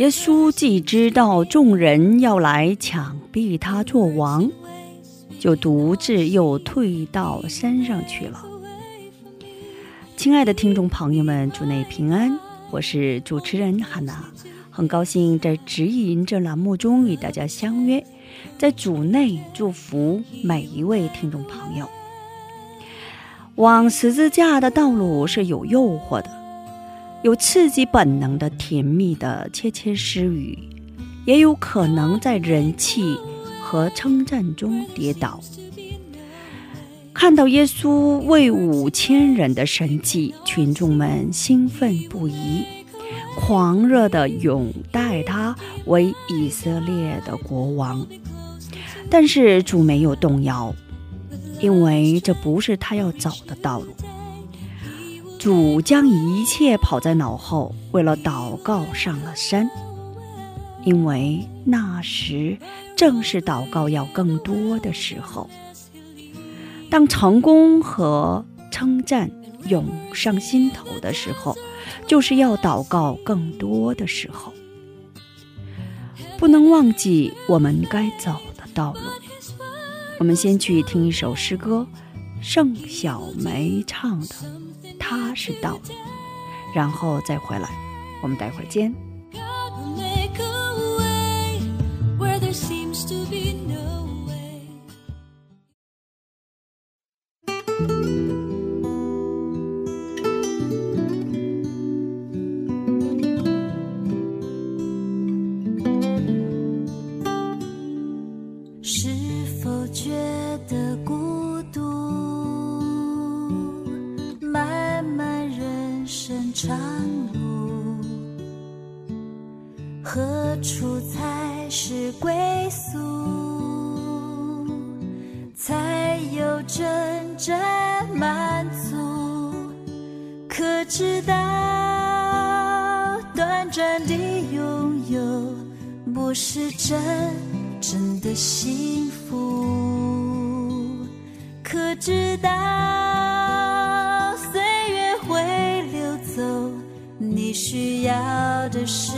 耶稣既知道众人要来抢逼他做王，就独自又退到山上去了。亲爱的听众朋友们，主内平安，我是主持人汉娜，很高兴在指引这栏目中与大家相约，在主内祝福每一位听众朋友。往十字架的道路是有诱惑的。有刺激本能的甜蜜的窃窃私语，也有可能在人气和称赞中跌倒。看到耶稣为五千人的神迹，群众们兴奋不已，狂热地拥戴他为以色列的国王。但是主没有动摇，因为这不是他要走的道路。主将一切抛在脑后，为了祷告上了山，因为那时正是祷告要更多的时候。当成功和称赞涌上心头的时候，就是要祷告更多的时候。不能忘记我们该走的道路。我们先去听一首诗歌，盛小梅唱的。他是道路，然后再回来，我们待会儿见。何处才是归宿？才有真正满足？可知道，短暂的拥有不是真正的幸福。可知道，岁月会流走，你需要的是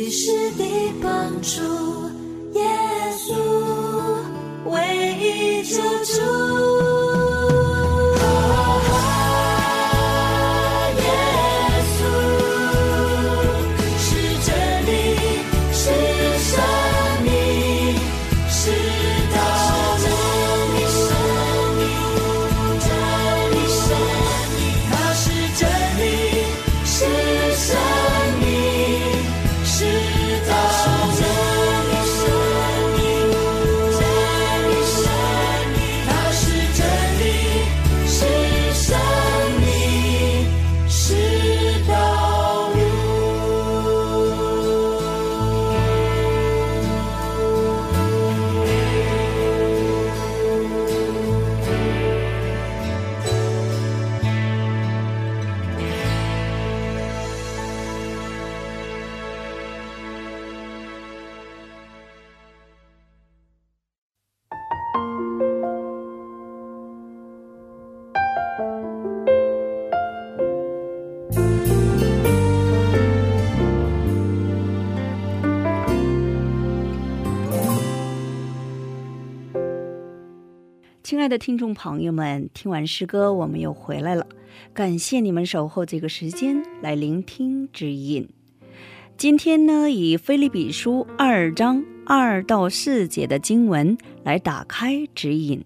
及时的帮助，耶稣，唯一救主。亲爱的听众朋友们，听完诗歌，我们又回来了。感谢你们守候这个时间来聆听指引。今天呢，以菲利比书二章二到四节的经文来打开指引。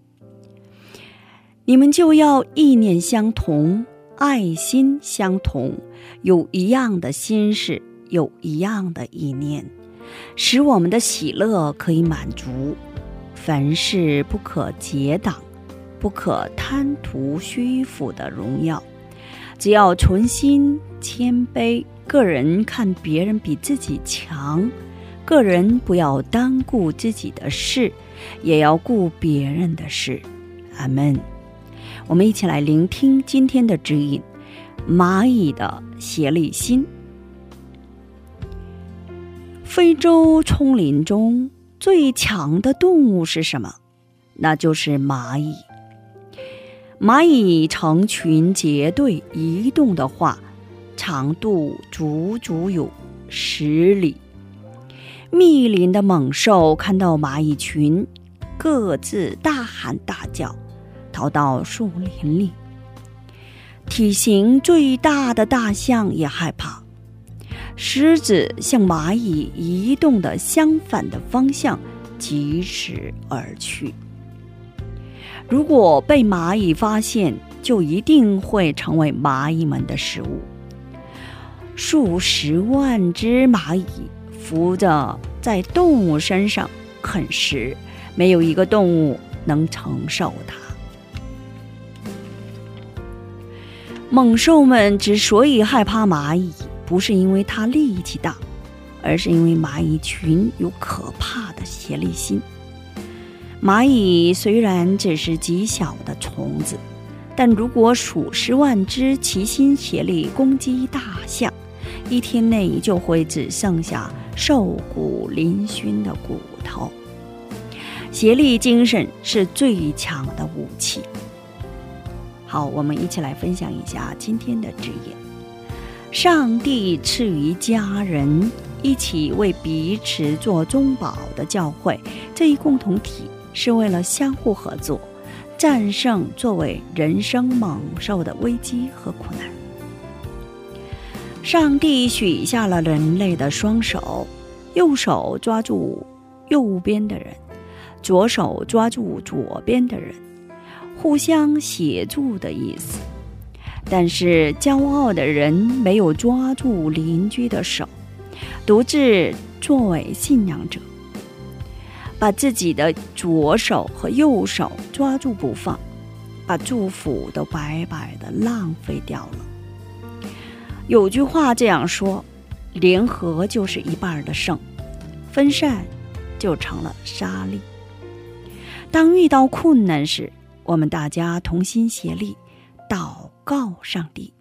你们就要意念相同，爱心相同，有一样的心事，有一样的意念，使我们的喜乐可以满足。凡事不可结党，不可贪图虚浮的荣耀，只要存心谦卑。个人看别人比自己强，个人不要单顾自己的事，也要顾别人的事。阿门。我们一起来聆听今天的指引：蚂蚁的协力心。非洲丛林中最强的动物是什么？那就是蚂蚁。蚂蚁成群结队移动的话，长度足足有十里。密林的猛兽看到蚂蚁群，各自大喊大叫，逃到树林里。体型最大的大象也害怕。狮子向蚂蚁移动的相反的方向疾驰而去。如果被蚂蚁发现，就一定会成为蚂蚁们的食物。数十万只蚂蚁扶着在动物身上啃食，没有一个动物能承受它。猛兽们之所以害怕蚂蚁，不是因为它力气大，而是因为蚂蚁群有可怕的协力心。蚂蚁虽然只是极小的虫子，但如果数十万只齐心协力攻击大象，一天内就会只剩下瘦骨嶙峋的骨头。协力精神是最强的武器。好，我们一起来分享一下今天的职业。上帝赐予家人一起为彼此做中保的教会这一共同体，是为了相互合作，战胜作为人生猛兽的危机和苦难。上帝许下了人类的双手，右手抓住右边的人，左手抓住左边的人，互相协助的意思。但是骄傲的人没有抓住邻居的手，独自作为信仰者，把自己的左手和右手抓住不放，把祝福都白白的浪费掉了。有句话这样说：联合就是一半的胜，分散就成了沙粒。当遇到困难时，我们大家同心协力，祷告上帝，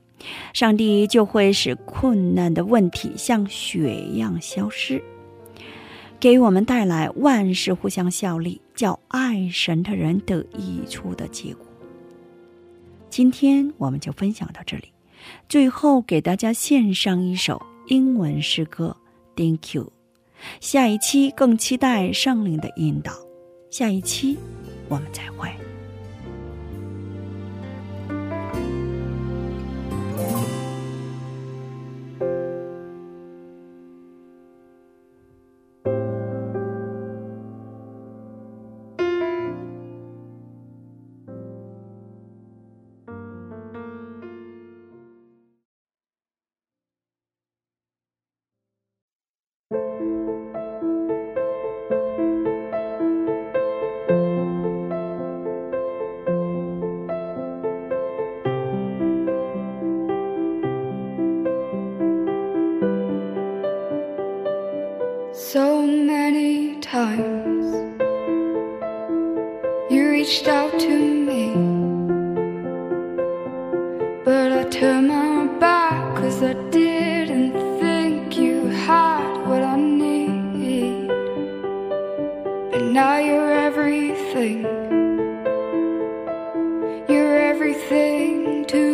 上帝就会使困难的问题像雪一样消失，给我们带来万事互相效力，叫爱神的人得益处的结果。今天我们就分享到这里，最后给大家献上一首英文诗歌《Thank You》。下一期更期待圣灵的引导。下一期我们再会。Now you're everything, you're everything to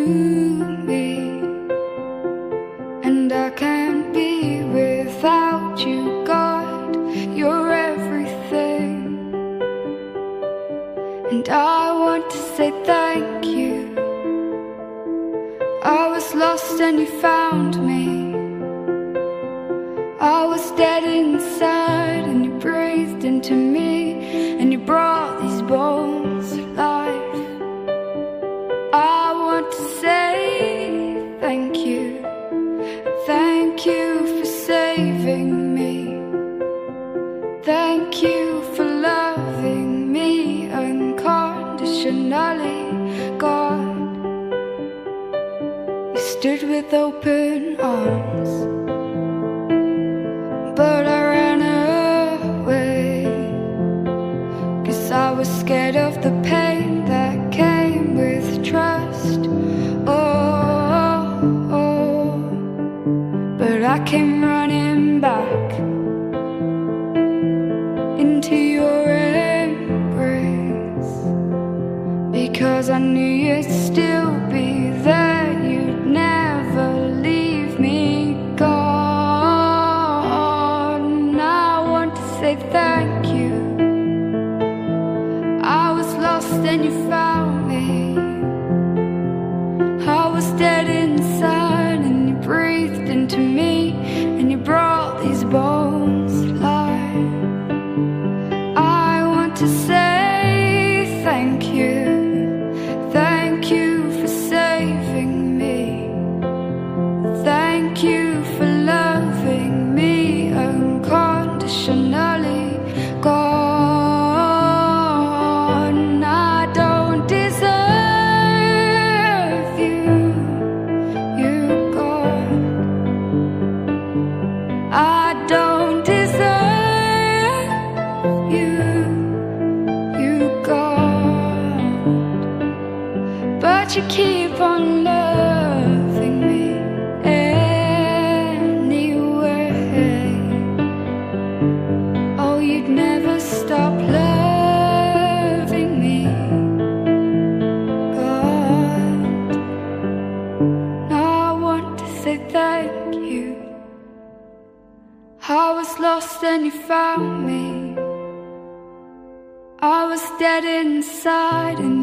me, and I can't be without you, God. You're everything, and I want to say thank you. I was lost and you found arms, but I ran away. Cause I was scared of the pain that came with trust. Oh, oh, but I came running back into your embrace because I knew thank you. I was lost and you found me. I was dead inside and you breathed into me and you brought these bones life. I want to say thank you. Thank you for saving me. Thank you for inside and